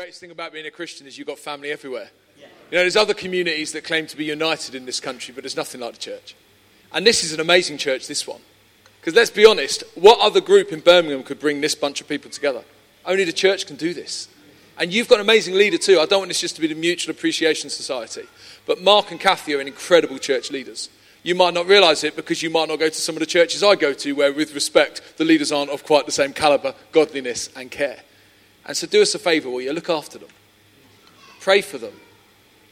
greatest thing about being a Christian is you've got family everywhere. You know, there's other communities that claim to be united in this country, but there's nothing like the church. And this is an amazing church, this one. Because let's be honest, what other group in Birmingham could bring this bunch of people together? Only the church can do this. And you've got an amazing leader too. I don't want this just to be the Mutual Appreciation Society. But Mark and Kathy are incredible church leaders. You might not realize it because you might not go to some of the churches I go to where, with respect, the leaders aren't of quite the same caliber, godliness, and care. And so do us a favor, will you? Look after them. Pray for them.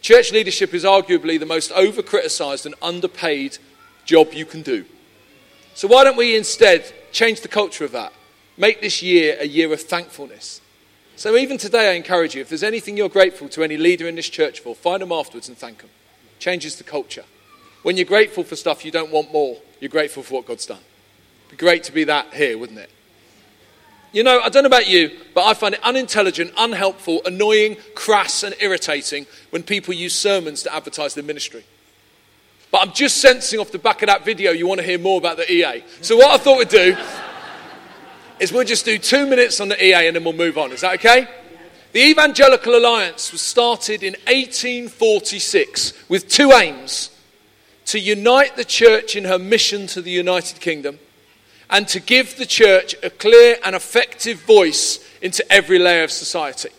Church leadership is arguably the most over criticized and underpaid job you can do. So why don't we instead change the culture of that? Make this year a year of thankfulness. So even today, I encourage you if there's anything you're grateful to any leader in this church for, find them afterwards and thank them. Changes the culture. When you're grateful for stuff, you don't want more. You're grateful for what God's done. It'd be great to be that here, wouldn't it? You know, I don't know about you, but I find it unintelligent, unhelpful, annoying, crass, and irritating when people use sermons to advertise their ministry. But I'm just sensing off the back of that video you want to hear more about the EA. So, what I thought we'd do is we'll just do two minutes on the EA and then we'll move on. Is that okay? The Evangelical Alliance was started in 1846 with two aims to unite the church in her mission to the United Kingdom and to give the church a clear and effective voice into every layer of society.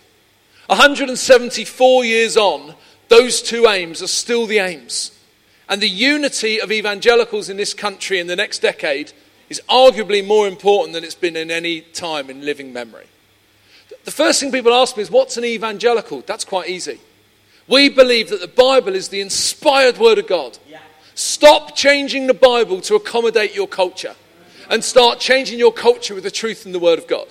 174 years on, those two aims are still the aims. And the unity of evangelicals in this country in the next decade is arguably more important than it's been in any time in living memory. The first thing people ask me is, What's an evangelical? That's quite easy. We believe that the Bible is the inspired word of God. Stop changing the Bible to accommodate your culture and start changing your culture with the truth and the Word of God.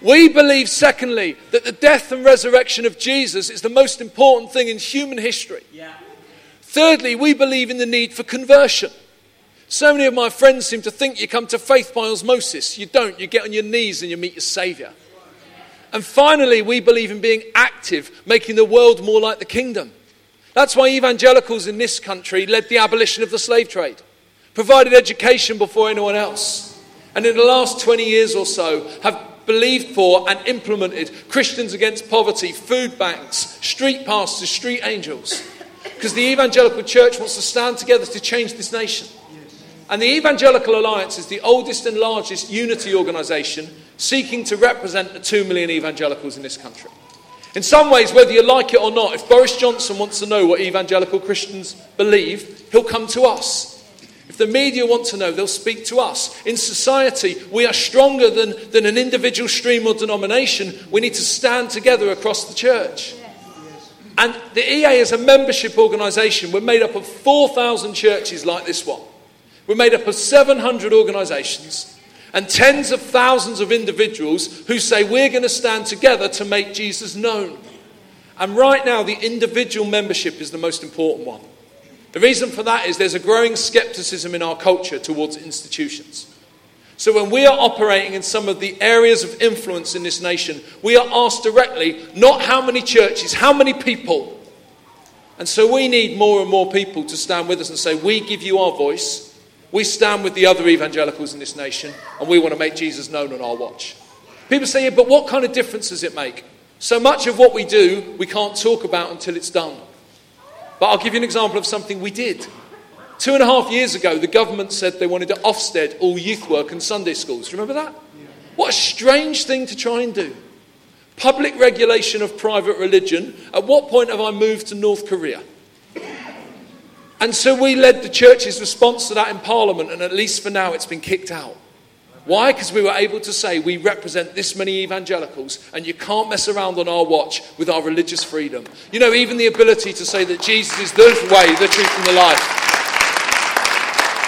We believe, secondly, that the death and resurrection of Jesus is the most important thing in human history. Yeah. Thirdly, we believe in the need for conversion. So many of my friends seem to think you come to faith by osmosis. You don't. You get on your knees and you meet your Savior. And finally, we believe in being active, making the world more like the kingdom. That's why evangelicals in this country led the abolition of the slave trade provided education before anyone else, and in the last 20 years or so have believed for and implemented Christians Against Poverty, food banks, street pastors, street angels. Because the evangelical church wants to stand together to change this nation. And the Evangelical Alliance is the oldest and largest unity organisation seeking to represent the two million evangelicals in this country. In some ways, whether you like it or not, if Boris Johnson wants to know what evangelical Christians believe, he'll come to us the media want to know, they'll speak to us. In society, we are stronger than, than an individual stream or denomination. We need to stand together across the church. And the EA is a membership organisation. We're made up of 4,000 churches like this one. We're made up of 700 organisations and tens of thousands of individuals who say we're going to stand together to make Jesus known. And right now, the individual membership is the most important one. The reason for that is there's a growing skepticism in our culture towards institutions. So when we are operating in some of the areas of influence in this nation, we are asked directly not how many churches, how many people. And so we need more and more people to stand with us and say, We give you our voice. We stand with the other evangelicals in this nation, and we want to make Jesus known on our watch. People say, yeah, but what kind of difference does it make? So much of what we do, we can't talk about until it's done. But I'll give you an example of something we did. Two and a half years ago, the government said they wanted to Ofsted all youth work and Sunday schools. Remember that? What a strange thing to try and do. Public regulation of private religion. At what point have I moved to North Korea? And so we led the church's response to that in Parliament, and at least for now, it's been kicked out. Why? Because we were able to say we represent this many evangelicals, and you can't mess around on our watch with our religious freedom. You know, even the ability to say that Jesus is the way, the truth, and the life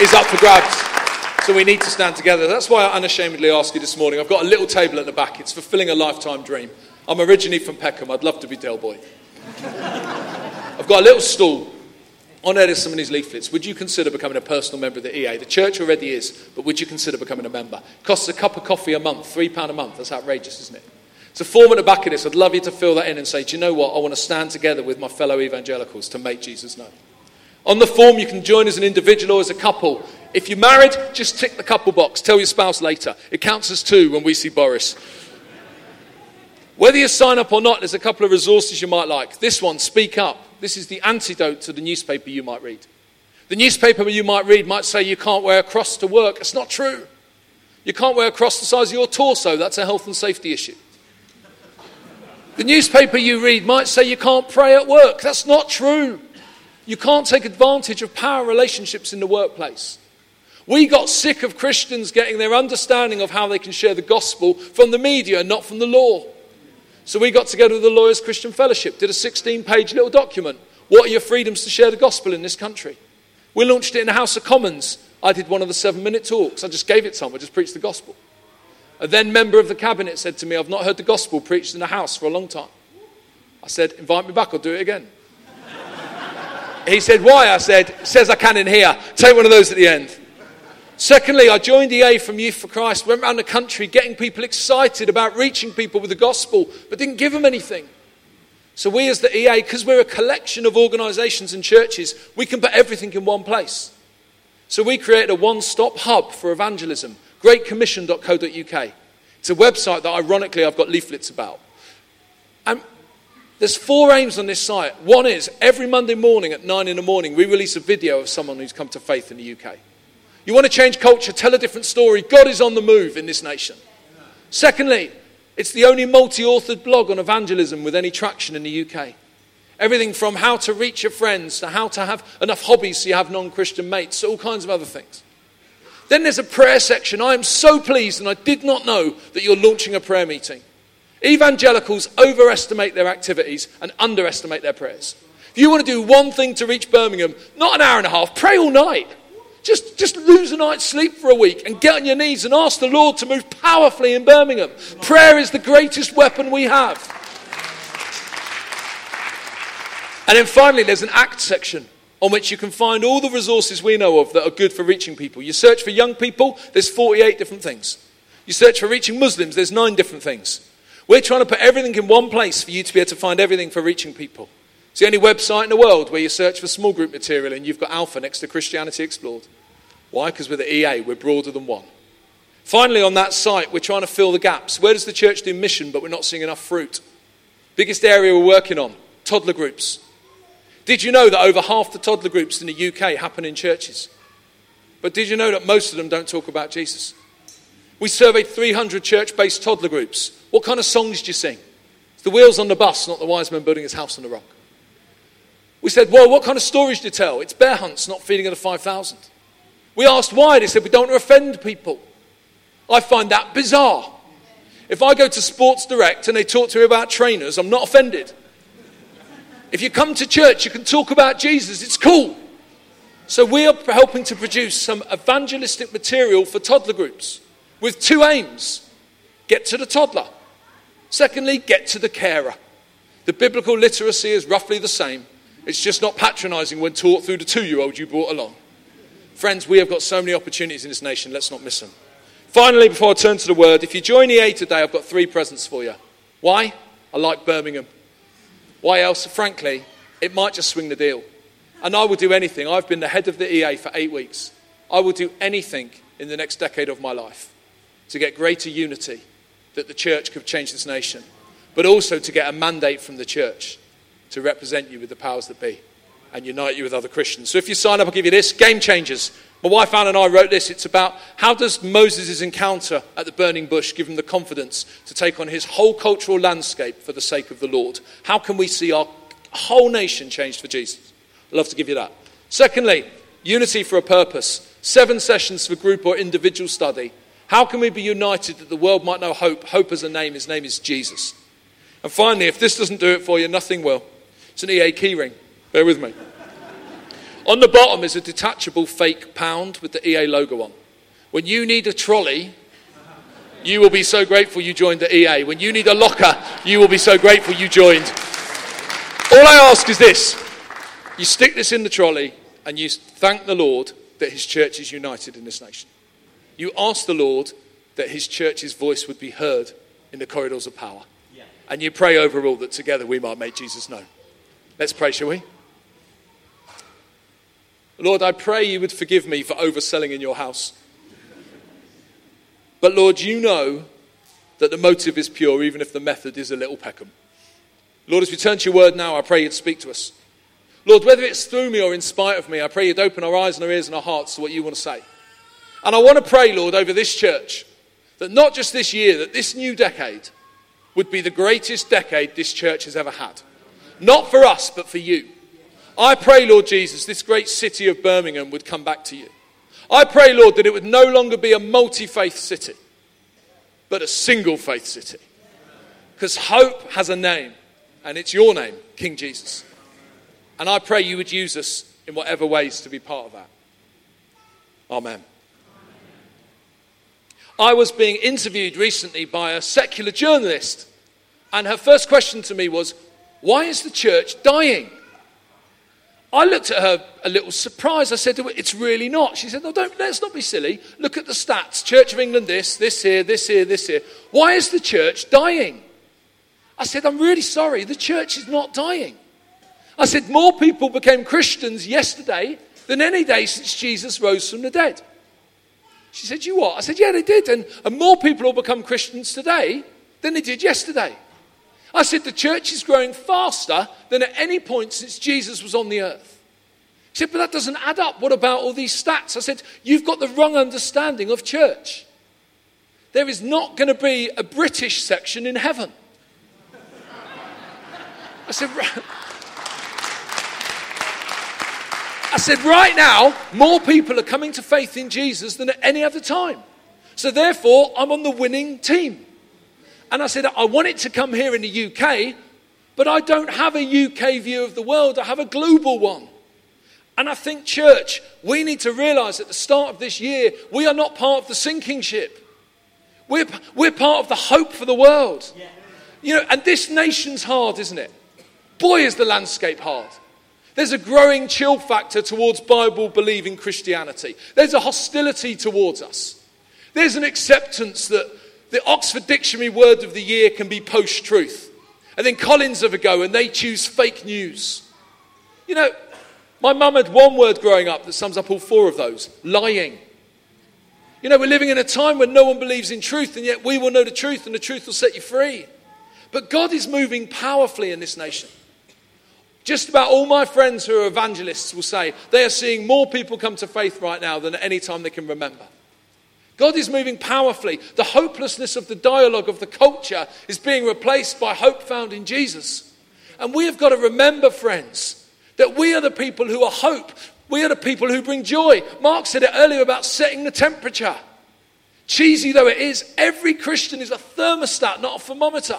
is up for grabs. So we need to stand together. That's why I unashamedly ask you this morning. I've got a little table at the back. It's fulfilling a lifetime dream. I'm originally from Peckham. I'd love to be Del Boy. I've got a little stool on some of these leaflets. Would you consider becoming a personal member of the EA? The church already is, but would you consider becoming a member? It costs a cup of coffee a month, £3 a month. That's outrageous, isn't it? It's a form at the back of this. I'd love you to fill that in and say, do you know what? I want to stand together with my fellow evangelicals to make Jesus known. On the form, you can join as an individual or as a couple. If you're married, just tick the couple box. Tell your spouse later. It counts as two when we see Boris. Whether you sign up or not, there's a couple of resources you might like. This one, Speak Up. This is the antidote to the newspaper you might read. The newspaper you might read might say you can't wear a cross to work. It's not true. You can't wear a cross the size of your torso. That's a health and safety issue. The newspaper you read might say you can't pray at work. That's not true. You can't take advantage of power relationships in the workplace. We got sick of Christians getting their understanding of how they can share the gospel from the media, not from the law. So we got together with the Lawyers Christian Fellowship, did a 16 page little document. What are your freedoms to share the gospel in this country? We launched it in the House of Commons. I did one of the seven minute talks. I just gave it to. I just preached the gospel. A then member of the cabinet said to me, I've not heard the gospel preached in the House for a long time. I said, Invite me back, I'll do it again. he said, Why? I said, Says I can in here. Take one of those at the end. Secondly, I joined EA from Youth for Christ, went around the country getting people excited about reaching people with the gospel, but didn't give them anything. So, we as the EA, because we're a collection of organizations and churches, we can put everything in one place. So, we created a one stop hub for evangelism, greatcommission.co.uk. It's a website that, ironically, I've got leaflets about. And there's four aims on this site. One is every Monday morning at nine in the morning, we release a video of someone who's come to faith in the UK. You want to change culture, tell a different story. God is on the move in this nation. Secondly, it's the only multi authored blog on evangelism with any traction in the UK. Everything from how to reach your friends to how to have enough hobbies so you have non Christian mates, all kinds of other things. Then there's a prayer section. I am so pleased, and I did not know that you're launching a prayer meeting. Evangelicals overestimate their activities and underestimate their prayers. If you want to do one thing to reach Birmingham, not an hour and a half, pray all night. Just, just lose a night's sleep for a week and get on your knees and ask the Lord to move powerfully in Birmingham. Prayer is the greatest weapon we have. And then finally, there's an ACT section on which you can find all the resources we know of that are good for reaching people. You search for young people, there's 48 different things. You search for reaching Muslims, there's nine different things. We're trying to put everything in one place for you to be able to find everything for reaching people. It's the only website in the world where you search for small group material and you've got Alpha next to Christianity Explored. Why? Because we're the EA, we're broader than one. Finally, on that site, we're trying to fill the gaps. Where does the church do mission, but we're not seeing enough fruit? Biggest area we're working on toddler groups. Did you know that over half the toddler groups in the UK happen in churches? But did you know that most of them don't talk about Jesus? We surveyed 300 church based toddler groups. What kind of songs do you sing? It's the wheels on the bus, not the wise man building his house on the rock. We said, well, what kind of stories do you tell? It's bear hunts, not feeding of the 5,000. We asked why. They said, we don't offend people. I find that bizarre. If I go to Sports Direct and they talk to me about trainers, I'm not offended. If you come to church, you can talk about Jesus. It's cool. So we are helping to produce some evangelistic material for toddler groups with two aims get to the toddler. Secondly, get to the carer. The biblical literacy is roughly the same. It's just not patronizing when taught through the two year old you brought along. Friends, we have got so many opportunities in this nation. Let's not miss them. Finally, before I turn to the word, if you join EA today, I've got three presents for you. Why? I like Birmingham. Why else? Frankly, it might just swing the deal. And I will do anything. I've been the head of the EA for eight weeks. I will do anything in the next decade of my life to get greater unity that the church could change this nation, but also to get a mandate from the church to represent you with the powers that be and unite you with other Christians. So if you sign up, I'll give you this Game Changers. My wife Anne and I wrote this. It's about how does Moses' encounter at the burning bush give him the confidence to take on his whole cultural landscape for the sake of the Lord? How can we see our whole nation changed for Jesus? I'd love to give you that. Secondly, unity for a purpose. Seven sessions for group or individual study. How can we be united that the world might know hope? Hope as a name. His name is Jesus. And finally, if this doesn't do it for you, nothing will. It's an EA keyring. Bear with me. On the bottom is a detachable fake pound with the EA logo on. When you need a trolley, you will be so grateful you joined the EA. When you need a locker, you will be so grateful you joined. All I ask is this you stick this in the trolley and you thank the Lord that his church is united in this nation. You ask the Lord that his church's voice would be heard in the corridors of power. And you pray overall that together we might make Jesus known. Let's pray, shall we? Lord, I pray you would forgive me for overselling in your house. But Lord, you know that the motive is pure, even if the method is a little Peckham. Lord, as we turn to your word now, I pray you'd speak to us. Lord, whether it's through me or in spite of me, I pray you'd open our eyes and our ears and our hearts to what you want to say. And I want to pray, Lord, over this church, that not just this year, that this new decade would be the greatest decade this church has ever had. Not for us, but for you. I pray, Lord Jesus, this great city of Birmingham would come back to you. I pray, Lord, that it would no longer be a multi faith city, but a single faith city. Because hope has a name, and it's your name, King Jesus. And I pray you would use us in whatever ways to be part of that. Amen. I was being interviewed recently by a secular journalist, and her first question to me was, Why is the church dying? I looked at her a little surprised. I said, her, It's really not. She said, No, don't, let's not be silly. Look at the stats Church of England, this, this here, this here, this here. Why is the church dying? I said, I'm really sorry. The church is not dying. I said, More people became Christians yesterday than any day since Jesus rose from the dead. She said, You what? I said, Yeah, they did. And, and more people will become Christians today than they did yesterday. I said, the church is growing faster than at any point since Jesus was on the earth. He said, but that doesn't add up. What about all these stats? I said, you've got the wrong understanding of church. There is not going to be a British section in heaven. I said, I said, right now, more people are coming to faith in Jesus than at any other time. So therefore, I'm on the winning team. And I said, I want it to come here in the UK, but I don't have a UK view of the world, I have a global one. And I think, church, we need to realize at the start of this year, we are not part of the sinking ship. We're, we're part of the hope for the world. Yeah. You know, and this nation's hard, isn't it? Boy, is the landscape hard. There's a growing chill factor towards Bible believing Christianity. There's a hostility towards us. There's an acceptance that the Oxford Dictionary word of the year can be post truth. And then Collins have a go and they choose fake news. You know, my mum had one word growing up that sums up all four of those lying. You know, we're living in a time when no one believes in truth, and yet we will know the truth, and the truth will set you free. But God is moving powerfully in this nation. Just about all my friends who are evangelists will say they are seeing more people come to faith right now than at any time they can remember. God is moving powerfully. The hopelessness of the dialogue of the culture is being replaced by hope found in Jesus. And we have got to remember, friends, that we are the people who are hope. We are the people who bring joy. Mark said it earlier about setting the temperature. Cheesy though it is, every Christian is a thermostat, not a thermometer.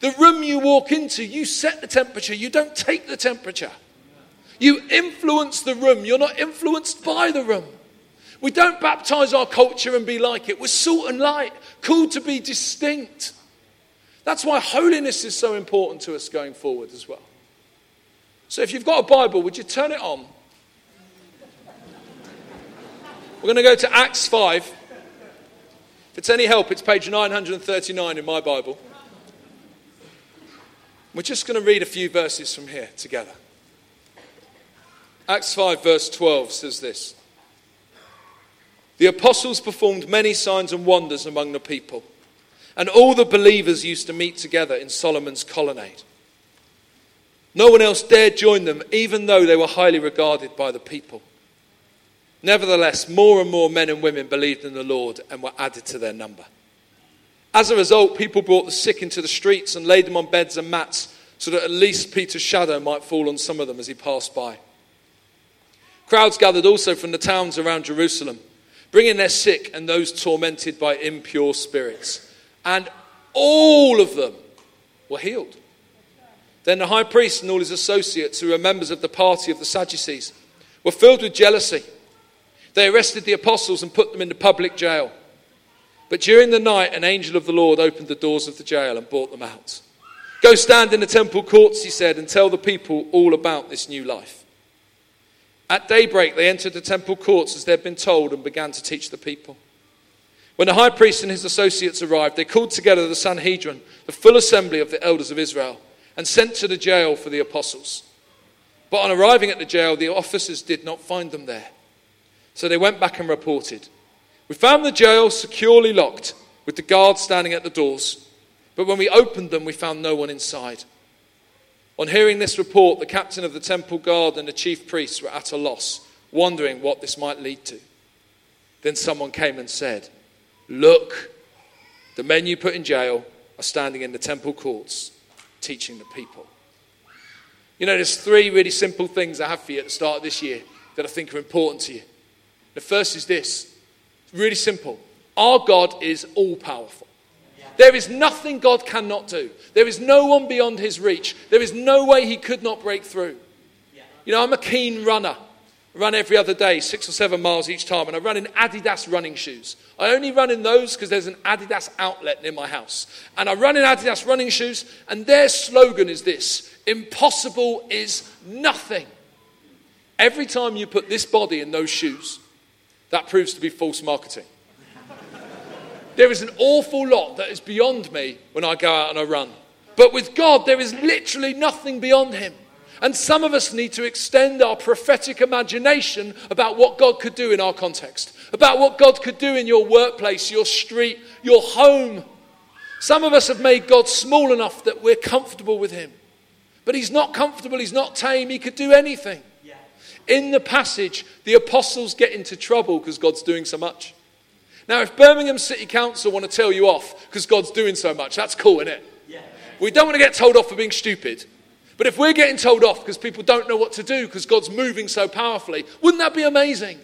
The room you walk into, you set the temperature, you don't take the temperature. You influence the room, you're not influenced by the room. We don't baptize our culture and be like it. We're salt and light, called to be distinct. That's why holiness is so important to us going forward as well. So if you've got a Bible, would you turn it on? We're going to go to Acts 5. If it's any help, it's page 939 in my Bible. We're just going to read a few verses from here together. Acts 5, verse 12 says this the apostles performed many signs and wonders among the people, and all the believers used to meet together in Solomon's colonnade. No one else dared join them, even though they were highly regarded by the people. Nevertheless, more and more men and women believed in the Lord and were added to their number. As a result, people brought the sick into the streets and laid them on beds and mats so that at least Peter's shadow might fall on some of them as he passed by. Crowds gathered also from the towns around Jerusalem bringing their sick and those tormented by impure spirits. And all of them were healed. Then the high priest and all his associates, who were members of the party of the Sadducees, were filled with jealousy. They arrested the apostles and put them into public jail. But during the night, an angel of the Lord opened the doors of the jail and brought them out. Go stand in the temple courts, he said, and tell the people all about this new life. At daybreak, they entered the temple courts as they had been told and began to teach the people. When the high priest and his associates arrived, they called together the Sanhedrin, the full assembly of the elders of Israel, and sent to the jail for the apostles. But on arriving at the jail, the officers did not find them there. So they went back and reported We found the jail securely locked with the guards standing at the doors. But when we opened them, we found no one inside. On hearing this report, the captain of the temple guard and the chief priests were at a loss, wondering what this might lead to. Then someone came and said, Look, the men you put in jail are standing in the temple courts teaching the people. You know, there's three really simple things I have for you at the start of this year that I think are important to you. The first is this really simple. Our God is all powerful. There is nothing God cannot do. There is no one beyond his reach. There is no way he could not break through. You know, I'm a keen runner. I run every other day, six or seven miles each time, and I run in Adidas running shoes. I only run in those because there's an Adidas outlet near my house. And I run in Adidas running shoes, and their slogan is this Impossible is nothing. Every time you put this body in those shoes, that proves to be false marketing. There is an awful lot that is beyond me when I go out and I run. But with God, there is literally nothing beyond Him. And some of us need to extend our prophetic imagination about what God could do in our context, about what God could do in your workplace, your street, your home. Some of us have made God small enough that we're comfortable with Him. But He's not comfortable, He's not tame, He could do anything. In the passage, the apostles get into trouble because God's doing so much. Now, if Birmingham City Council want to tell you off because God's doing so much, that's cool, isn't it? Yeah. We don't want to get told off for being stupid. But if we're getting told off because people don't know what to do because God's moving so powerfully, wouldn't that be amazing?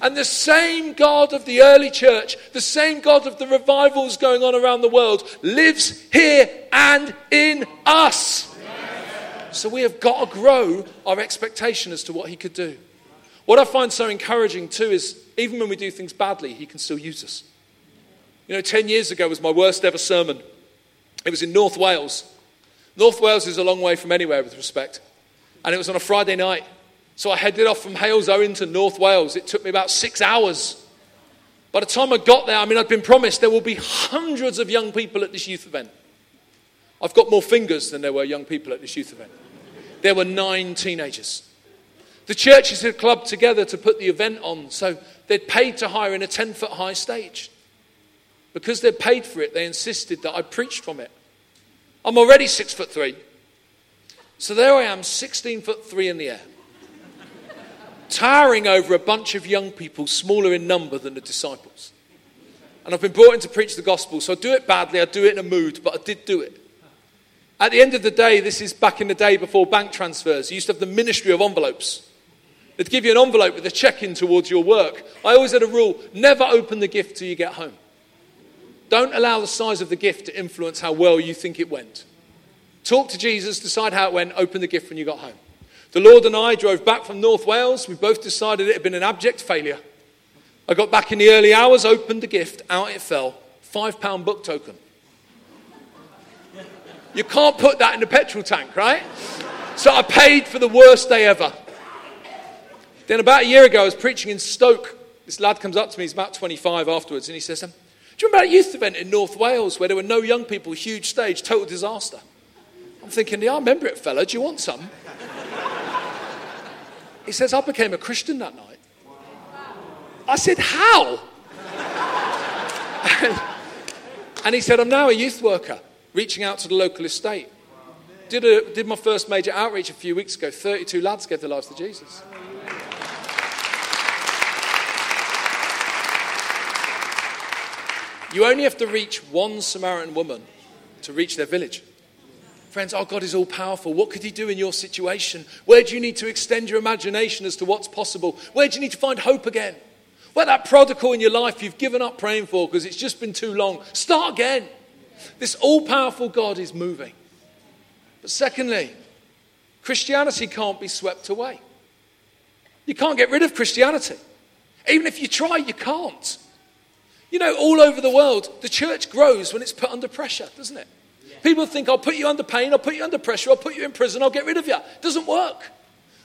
And the same God of the early church, the same God of the revivals going on around the world, lives here and in us. So we have got to grow our expectation as to what He could do. What I find so encouraging too is even when we do things badly, He can still use us. You know, 10 years ago was my worst ever sermon. It was in North Wales. North Wales is a long way from anywhere with respect. And it was on a Friday night. So I headed off from Halesowen to North Wales. It took me about six hours. By the time I got there, I mean, I'd been promised there will be hundreds of young people at this youth event. I've got more fingers than there were young people at this youth event. There were nine teenagers. The churches had clubbed together to put the event on, so they'd paid to hire in a 10 foot high stage. Because they'd paid for it, they insisted that I preached from it. I'm already six foot three. So there I am, 16 foot three in the air, towering over a bunch of young people smaller in number than the disciples. And I've been brought in to preach the gospel, so I do it badly, I do it in a mood, but I did do it. At the end of the day, this is back in the day before bank transfers. You used to have the ministry of envelopes. They'd give you an envelope with a check in towards your work. I always had a rule never open the gift till you get home. Don't allow the size of the gift to influence how well you think it went. Talk to Jesus, decide how it went, open the gift when you got home. The Lord and I drove back from North Wales. We both decided it had been an abject failure. I got back in the early hours, opened the gift, out it fell. Five pound book token. You can't put that in the petrol tank, right? So I paid for the worst day ever. Then about a year ago, I was preaching in Stoke. This lad comes up to me, he's about 25 afterwards, and he says, um, Do you remember that youth event in North Wales where there were no young people, huge stage, total disaster? I'm thinking, Yeah, I remember it, fella. Do you want some? He says, I became a Christian that night. I said, How? and he said, I'm now a youth worker, reaching out to the local estate. Did, a, did my first major outreach a few weeks ago. 32 lads gave their lives to Jesus. You only have to reach one Samaritan woman to reach their village. Friends, our God is all powerful. What could He do in your situation? Where do you need to extend your imagination as to what's possible? Where do you need to find hope again? Where that prodigal in your life you've given up praying for because it's just been too long, start again. This all powerful God is moving. But secondly, Christianity can't be swept away. You can't get rid of Christianity. Even if you try, you can't. You know, all over the world, the church grows when it's put under pressure, doesn't it? Yeah. People think, I'll put you under pain, I'll put you under pressure, I'll put you in prison, I'll get rid of you. It doesn't work.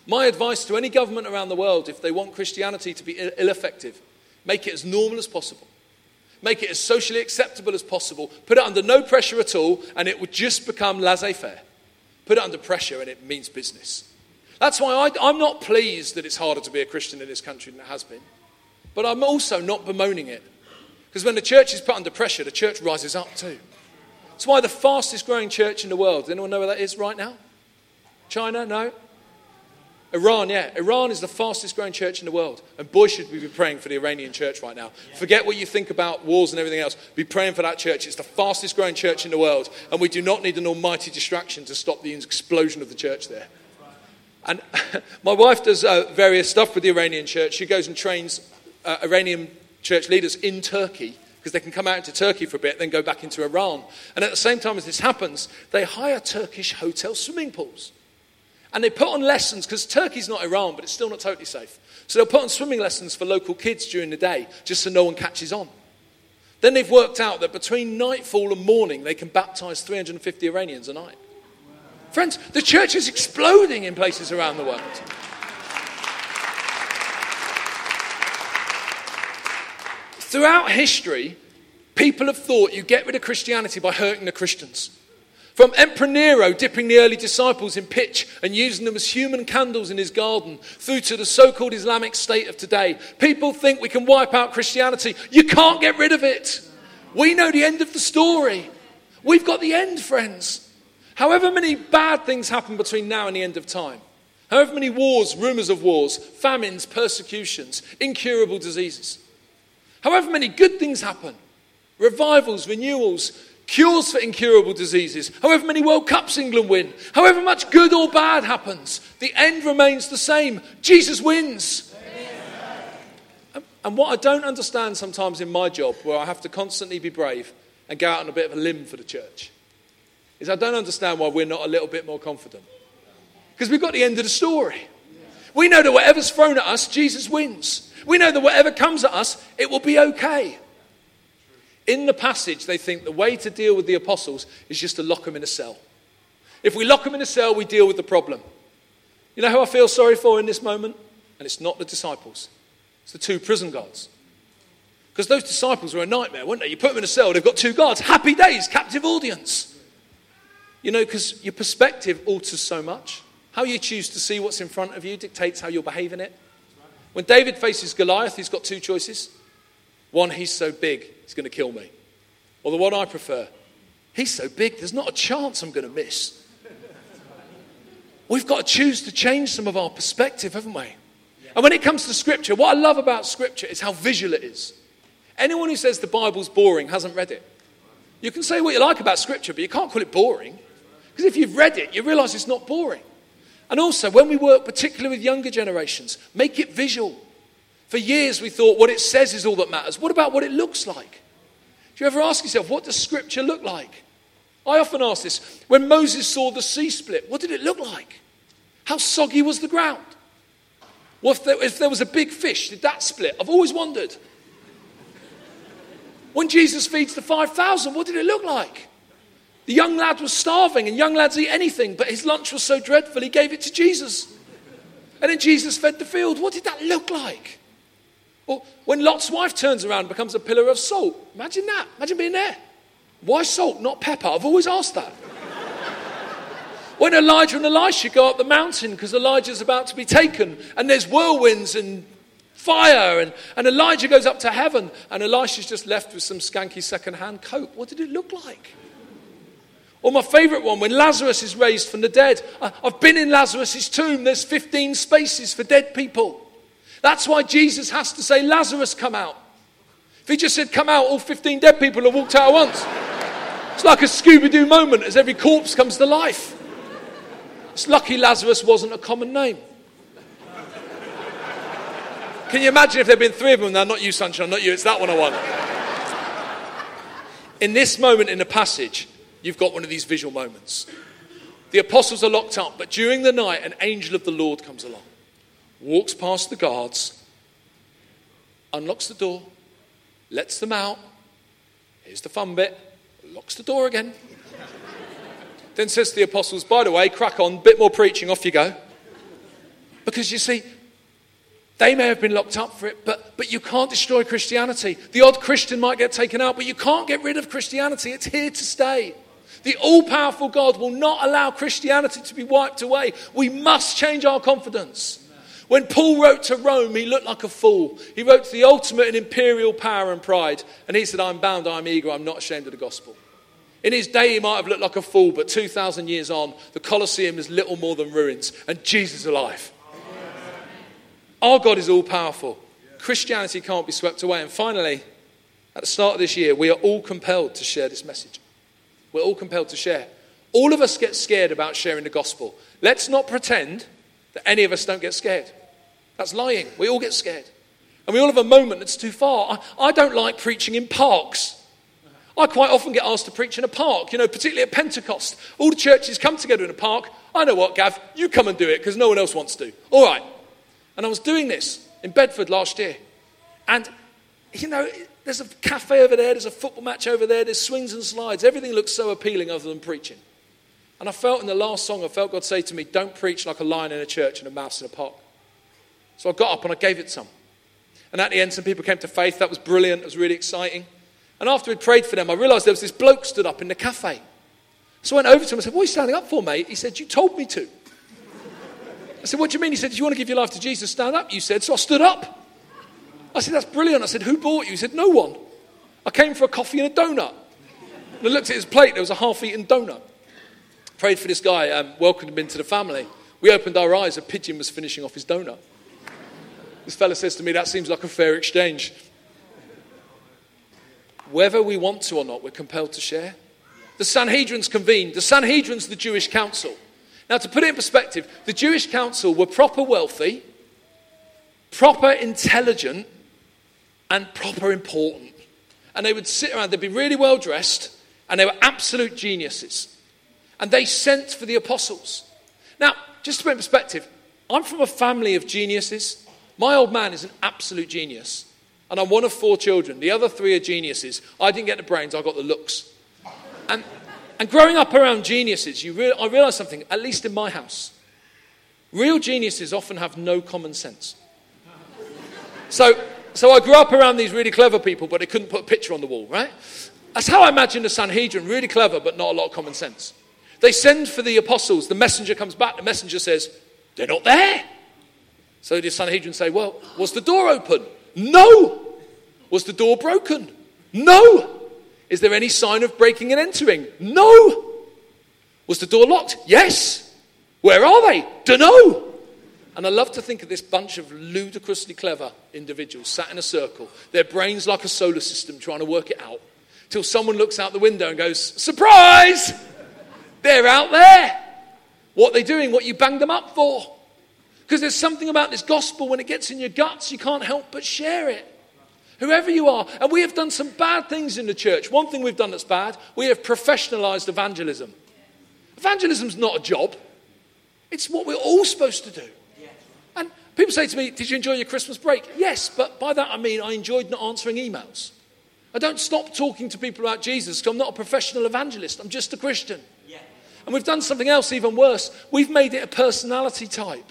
My advice to any government around the world, if they want Christianity to be ill effective, make it as normal as possible. Make it as socially acceptable as possible. Put it under no pressure at all, and it would just become laissez faire. Put it under pressure, and it means business. That's why I, I'm not pleased that it's harder to be a Christian in this country than it has been. But I'm also not bemoaning it. Because when the church is put under pressure, the church rises up too. That's why the fastest growing church in the world, does anyone know where that is right now? China? No? Iran, yeah. Iran is the fastest growing church in the world. And boy, should we be praying for the Iranian church right now. Forget what you think about wars and everything else. Be praying for that church. It's the fastest growing church in the world. And we do not need an almighty distraction to stop the explosion of the church there. And my wife does uh, various stuff with the Iranian church. She goes and trains uh, Iranian church leaders in Turkey because they can come out into Turkey for a bit, then go back into Iran. And at the same time as this happens, they hire Turkish hotel swimming pools. And they put on lessons, because Turkey's not Iran, but it's still not totally safe. So they'll put on swimming lessons for local kids during the day, just so no one catches on. Then they've worked out that between nightfall and morning, they can baptize 350 Iranians a night. Friends, the church is exploding in places around the world. Throughout history, people have thought you get rid of Christianity by hurting the Christians. From Emperor Nero dipping the early disciples in pitch and using them as human candles in his garden, through to the so called Islamic State of today, people think we can wipe out Christianity. You can't get rid of it. We know the end of the story. We've got the end, friends. However many bad things happen between now and the end of time, however many wars, rumors of wars, famines, persecutions, incurable diseases, however many good things happen, revivals, renewals, cures for incurable diseases, however many World Cups England win, however much good or bad happens, the end remains the same. Jesus wins. And what I don't understand sometimes in my job, where I have to constantly be brave and go out on a bit of a limb for the church, is I don't understand why we're not a little bit more confident. Because we've got the end of the story. We know that whatever's thrown at us, Jesus wins. We know that whatever comes at us, it will be okay. In the passage, they think the way to deal with the apostles is just to lock them in a cell. If we lock them in a cell, we deal with the problem. You know who I feel sorry for in this moment? And it's not the disciples, it's the two prison guards. Because those disciples were a nightmare, weren't they? You put them in a cell, they've got two guards. Happy days, captive audience. You know, because your perspective alters so much. How you choose to see what's in front of you dictates how you'll behave in it. When David faces Goliath, he's got two choices. One, he's so big, he's going to kill me. Or the one I prefer, he's so big, there's not a chance I'm going to miss. We've got to choose to change some of our perspective, haven't we? And when it comes to Scripture, what I love about Scripture is how visual it is. Anyone who says the Bible's boring hasn't read it. You can say what you like about Scripture, but you can't call it boring. Because if you've read it, you realize it's not boring. And also, when we work particularly with younger generations, make it visual. For years, we thought what it says is all that matters. What about what it looks like? Do you ever ask yourself, what does Scripture look like? I often ask this. When Moses saw the sea split, what did it look like? How soggy was the ground? Well, if there, if there was a big fish, did that split? I've always wondered. When Jesus feeds the 5,000, what did it look like? The young lad was starving, and young lads eat anything, but his lunch was so dreadful, he gave it to Jesus. And then Jesus fed the field. What did that look like? Or when Lot's wife turns around and becomes a pillar of salt. Imagine that. Imagine being there. Why salt, not pepper? I've always asked that. when Elijah and Elisha go up the mountain because Elijah's about to be taken, and there's whirlwinds and fire, and, and Elijah goes up to heaven, and Elisha's just left with some skanky second-hand coat. What did it look like? Or my favorite one, when Lazarus is raised from the dead. I've been in Lazarus' tomb. There's 15 spaces for dead people. That's why Jesus has to say, Lazarus, come out. If he just said, come out, all 15 dead people have walked out at once. It's like a Scooby Doo moment as every corpse comes to life. It's lucky Lazarus wasn't a common name. Can you imagine if there had been three of them? Now, not you, Sunshine, not you, it's that one I want. In this moment in the passage, you've got one of these visual moments. The apostles are locked up, but during the night, an angel of the Lord comes along walks past the guards, unlocks the door, lets them out. Here's the fun bit locks the door again. then says to the apostles, by the way, crack on, bit more preaching, off you go. Because you see, they may have been locked up for it, but, but you can't destroy Christianity. The odd Christian might get taken out, but you can't get rid of Christianity. It's here to stay. The all powerful God will not allow Christianity to be wiped away. We must change our confidence. When Paul wrote to Rome, he looked like a fool. He wrote to the ultimate in imperial power and pride. And he said, I'm bound, I'm eager, I'm not ashamed of the gospel. In his day, he might have looked like a fool, but 2,000 years on, the Colosseum is little more than ruins, and Jesus is alive. Our God is all powerful. Christianity can't be swept away. And finally, at the start of this year, we are all compelled to share this message. We're all compelled to share. All of us get scared about sharing the gospel. Let's not pretend that any of us don't get scared. That's lying. We all get scared. And we all have a moment that's too far. I, I don't like preaching in parks. I quite often get asked to preach in a park, you know, particularly at Pentecost. All the churches come together in a park. I know what, Gav, you come and do it because no one else wants to. All right. And I was doing this in Bedford last year. And, you know, there's a cafe over there, there's a football match over there, there's swings and slides. Everything looks so appealing other than preaching. And I felt in the last song, I felt God say to me, Don't preach like a lion in a church and a mouse in a park. So I got up and I gave it some. And at the end, some people came to faith. That was brilliant. It was really exciting. And after we'd prayed for them, I realized there was this bloke stood up in the cafe. So I went over to him and said, What are you standing up for, mate? He said, You told me to. I said, What do you mean? He said, Do you want to give your life to Jesus? Stand up, you said. So I stood up. I said, That's brilliant. I said, Who bought you? He said, No one. I came for a coffee and a donut. And I looked at his plate, there was a half eaten donut. Prayed for this guy, um, welcomed him into the family. We opened our eyes, a pigeon was finishing off his donut. This fella says to me, That seems like a fair exchange. Whether we want to or not, we're compelled to share. The Sanhedrin's convened. The Sanhedrin's the Jewish council. Now, to put it in perspective, the Jewish council were proper wealthy, proper intelligent, and proper important. And they would sit around, they'd be really well dressed, and they were absolute geniuses. And they sent for the apostles. Now, just to put in perspective, I'm from a family of geniuses. My old man is an absolute genius. And I'm one of four children. The other three are geniuses. I didn't get the brains, I got the looks. And, and growing up around geniuses, you re- I realized something, at least in my house. Real geniuses often have no common sense. So, so I grew up around these really clever people, but they couldn't put a picture on the wall, right? That's how I imagine the Sanhedrin really clever, but not a lot of common sense. They send for the apostles. The messenger comes back. The messenger says, They're not there. So the Sanhedrin say, Well, was the door open? No. Was the door broken? No. Is there any sign of breaking and entering? No. Was the door locked? Yes. Where are they? Dunno. And I love to think of this bunch of ludicrously clever individuals sat in a circle, their brains like a solar system trying to work it out, till someone looks out the window and goes, Surprise! They're out there. What are they doing? What you banged them up for? Because there's something about this gospel when it gets in your guts, you can't help but share it. Whoever you are. And we have done some bad things in the church. One thing we've done that's bad, we have professionalized evangelism. Evangelism's not a job, it's what we're all supposed to do. People say to me, Did you enjoy your Christmas break? Yes, but by that I mean I enjoyed not answering emails. I don't stop talking to people about Jesus because I'm not a professional evangelist, I'm just a Christian. And we've done something else even worse. We've made it a personality type.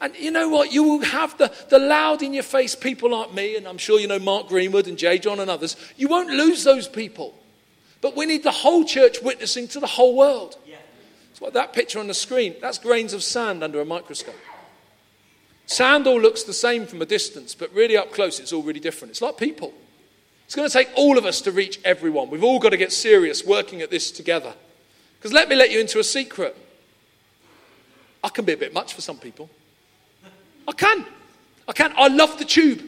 And you know what? You will have the, the loud in your face people like me, and I'm sure you know Mark Greenwood and J.John and others. You won't lose those people. But we need the whole church witnessing to the whole world. Yeah. That's what that picture on the screen, that's grains of sand under a microscope. Sand all looks the same from a distance, but really up close, it's all really different. It's like people. It's going to take all of us to reach everyone. We've all got to get serious working at this together. Because let me let you into a secret. I can be a bit much for some people. I can. I can. I love the tube.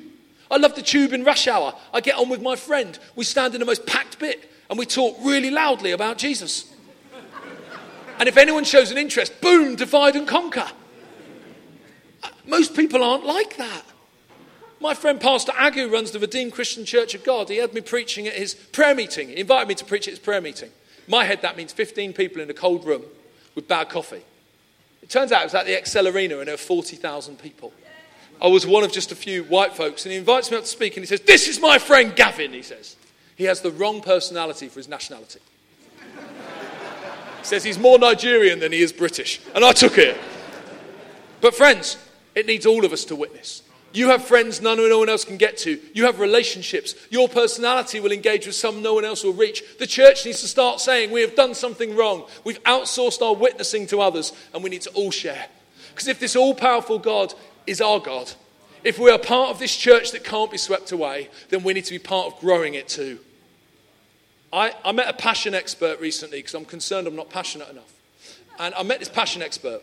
I love the tube in rush hour. I get on with my friend. We stand in the most packed bit and we talk really loudly about Jesus. And if anyone shows an interest, boom, divide and conquer. Most people aren't like that. My friend Pastor Agu runs the Redeemed Christian Church of God. He had me preaching at his prayer meeting. He invited me to preach at his prayer meeting my head, that means 15 people in a cold room with bad coffee. It turns out it was at the Excel Arena and there were 40,000 people. I was one of just a few white folks, and he invites me up to speak, and he says, This is my friend Gavin, he says. He has the wrong personality for his nationality. he says he's more Nigerian than he is British, and I took it. But, friends, it needs all of us to witness. You have friends none no one else can get to. You have relationships. Your personality will engage with some no one else will reach. The church needs to start saying, We have done something wrong. We've outsourced our witnessing to others, and we need to all share. Because if this all powerful God is our God. If we are part of this church that can't be swept away, then we need to be part of growing it too. I, I met a passion expert recently because I'm concerned I'm not passionate enough. And I met this passion expert.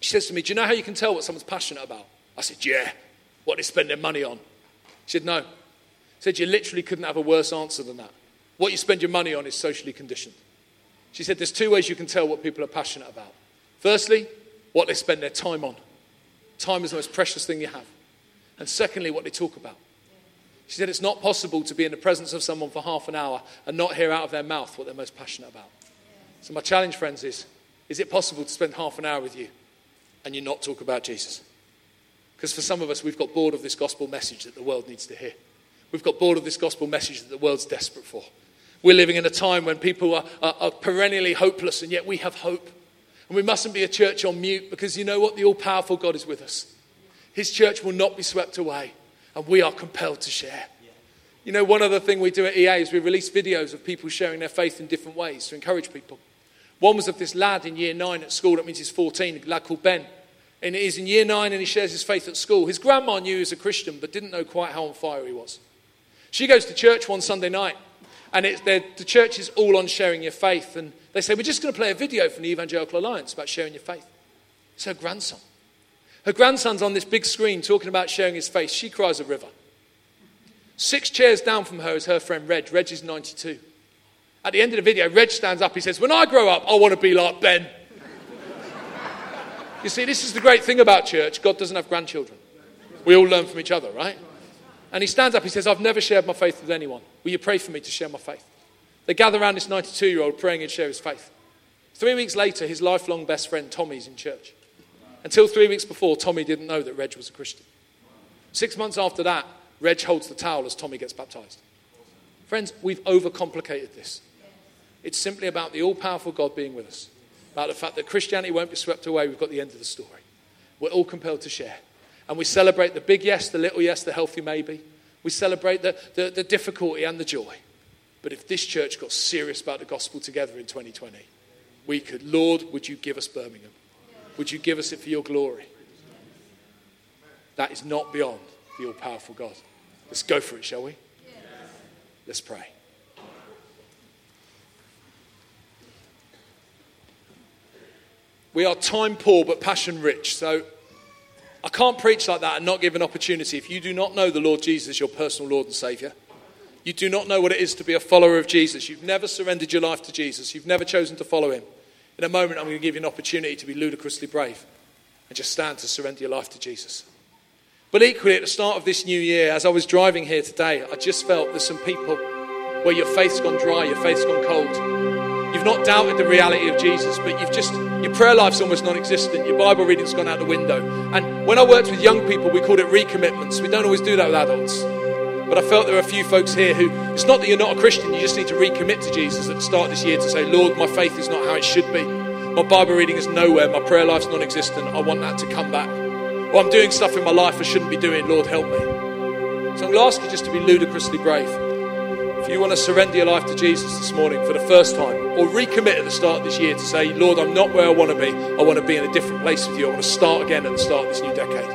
She says to me, Do you know how you can tell what someone's passionate about? I said, Yeah. What they spend their money on? She said, No. She said, You literally couldn't have a worse answer than that. What you spend your money on is socially conditioned. She said, There's two ways you can tell what people are passionate about. Firstly, what they spend their time on. Time is the most precious thing you have. And secondly, what they talk about. She said, It's not possible to be in the presence of someone for half an hour and not hear out of their mouth what they're most passionate about. So, my challenge, friends, is is it possible to spend half an hour with you and you not talk about Jesus? Because for some of us, we've got bored of this gospel message that the world needs to hear. We've got bored of this gospel message that the world's desperate for. We're living in a time when people are, are, are perennially hopeless, and yet we have hope. And we mustn't be a church on mute because you know what? The all powerful God is with us. His church will not be swept away, and we are compelled to share. You know, one other thing we do at EA is we release videos of people sharing their faith in different ways to encourage people. One was of this lad in year nine at school, that means he's 14, a lad called Ben. And he's in year nine and he shares his faith at school. His grandma knew he was a Christian, but didn't know quite how on fire he was. She goes to church one Sunday night, and the church is all on sharing your faith. And they say, We're just going to play a video from the Evangelical Alliance about sharing your faith. It's her grandson. Her grandson's on this big screen talking about sharing his faith. She cries a river. Six chairs down from her is her friend Reg. Reg is 92. At the end of the video, Reg stands up. He says, When I grow up, I want to be like Ben. you see, this is the great thing about church God doesn't have grandchildren. We all learn from each other, right? And he stands up, he says, I've never shared my faith with anyone. Will you pray for me to share my faith? They gather around this 92 year old praying he'd share his faith. Three weeks later, his lifelong best friend Tommy's in church. Until three weeks before, Tommy didn't know that Reg was a Christian. Six months after that, Reg holds the towel as Tommy gets baptized. Friends, we've overcomplicated this. It's simply about the all powerful God being with us, about the fact that Christianity won't be swept away. We've got the end of the story. We're all compelled to share. And we celebrate the big yes, the little yes, the healthy maybe. We celebrate the, the, the difficulty and the joy. But if this church got serious about the gospel together in 2020, we could, Lord, would you give us Birmingham? Would you give us it for your glory? That is not beyond the all powerful God. Let's go for it, shall we? Let's pray. We are time poor but passion rich. So I can't preach like that and not give an opportunity. If you do not know the Lord Jesus, your personal Lord and Savior, you do not know what it is to be a follower of Jesus. You've never surrendered your life to Jesus. You've never chosen to follow him. In a moment, I'm going to give you an opportunity to be ludicrously brave and just stand to surrender your life to Jesus. But equally, at the start of this new year, as I was driving here today, I just felt there's some people where your faith's gone dry, your faith's gone cold. You've not doubted the reality of Jesus, but you've just, your prayer life's almost non existent. Your Bible reading's gone out the window. And when I worked with young people, we called it recommitments. We don't always do that with adults. But I felt there are a few folks here who, it's not that you're not a Christian, you just need to recommit to Jesus at the start this year to say, Lord, my faith is not how it should be. My Bible reading is nowhere. My prayer life's non existent. I want that to come back. Or I'm doing stuff in my life I shouldn't be doing. Lord, help me. So I'm going to ask you just to be ludicrously brave. You want to surrender your life to Jesus this morning for the first time, or recommit at the start of this year to say, Lord, I'm not where I want to be. I want to be in a different place with you. I want to start again at the start of this new decade.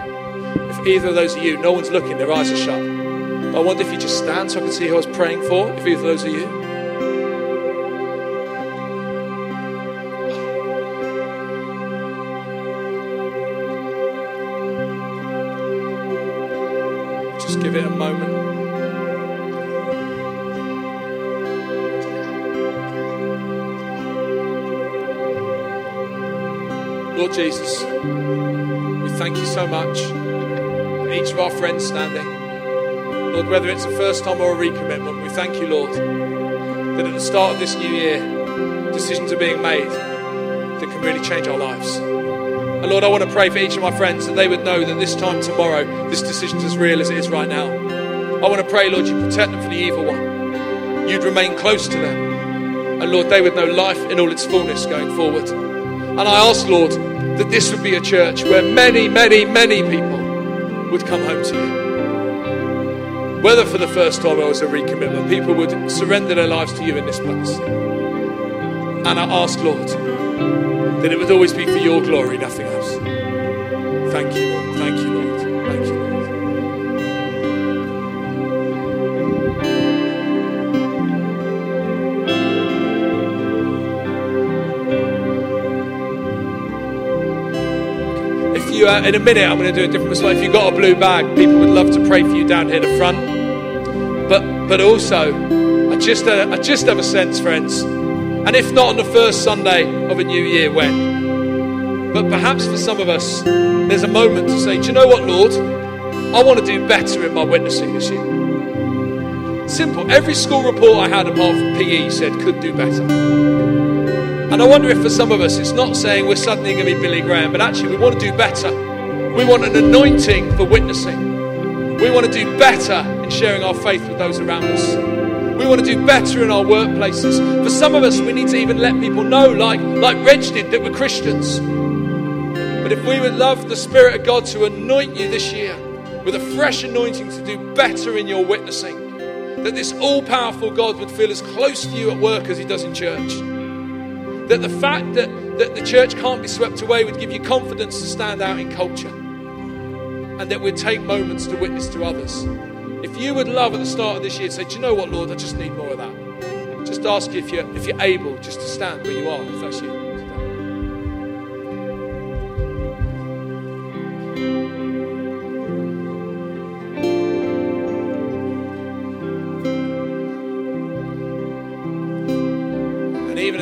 If either of those are you, no one's looking, their eyes are shut. But I wonder if you just stand so I can see who I was praying for, if either of those are you. Just give it a moment. Jesus, we thank you so much for each of our friends standing. Lord, whether it's a first time or a recommitment, we thank you, Lord, that at the start of this new year, decisions are being made that can really change our lives. And Lord, I want to pray for each of my friends that they would know that this time tomorrow, this decision is as real as it is right now. I want to pray, Lord, you protect them from the evil one. You'd remain close to them. And Lord, they would know life in all its fullness going forward. And I ask, Lord, that this would be a church where many, many, many people would come home to you. Whether for the first time or as a recommitment, people would surrender their lives to you in this place. And I ask, Lord, that it would always be for your glory, nothing else. Thank you, in a minute, I'm going to do a different response. If you've got a blue bag, people would love to pray for you down here the front. But, but also, I just, I just have a sense, friends, and if not on the first Sunday of a new year, when? But perhaps for some of us, there's a moment to say, Do you know what, Lord? I want to do better in my witnessing this year. Simple. Every school report I had apart from PE said could do better. And I wonder if for some of us, it's not saying we're suddenly going to be Billy Graham, but actually we want to do better. We want an anointing for witnessing. We want to do better in sharing our faith with those around us. We want to do better in our workplaces. For some of us, we need to even let people know, like, like Reg did, that we're Christians. But if we would love the Spirit of God to anoint you this year with a fresh anointing to do better in your witnessing, that this all powerful God would feel as close to you at work as he does in church. That the fact that, that the church can't be swept away would give you confidence to stand out in culture. And that we'd take moments to witness to others. If you would love at the start of this year to say, Do you know what, Lord, I just need more of that. Just ask if you're, if you're able just to stand where you are, if that's you.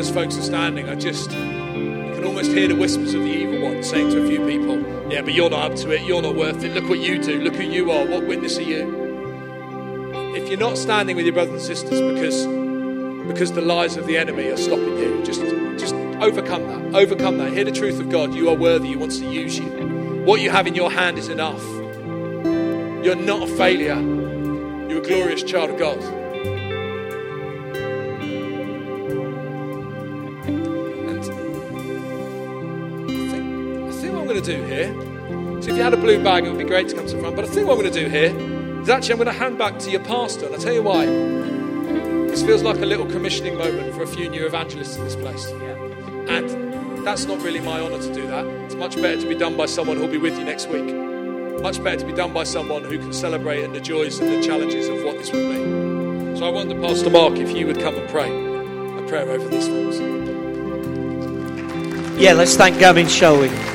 As folks are standing, I just can almost hear the whispers of the evil one saying to a few people, Yeah, but you're not up to it, you're not worth it. Look what you do, look who you are, what witness are you? If you're not standing with your brothers and sisters because because the lies of the enemy are stopping you, just just overcome that. Overcome that. Hear the truth of God. You are worthy, He wants to use you. What you have in your hand is enough. You're not a failure. You're a glorious child of God. Going to do here. So if you had a blue bag, it would be great to come to the front. But I think what I'm going to do here is actually I'm going to hand back to your pastor. And I'll tell you why. This feels like a little commissioning moment for a few new evangelists in this place. And that's not really my honour to do that. It's much better to be done by someone who'll be with you next week. Much better to be done by someone who can celebrate in the joys and the challenges of what this would be. So I wonder, Pastor Mark, if you would come and pray a prayer over these folks. Yeah, let's thank Gavin, shall we?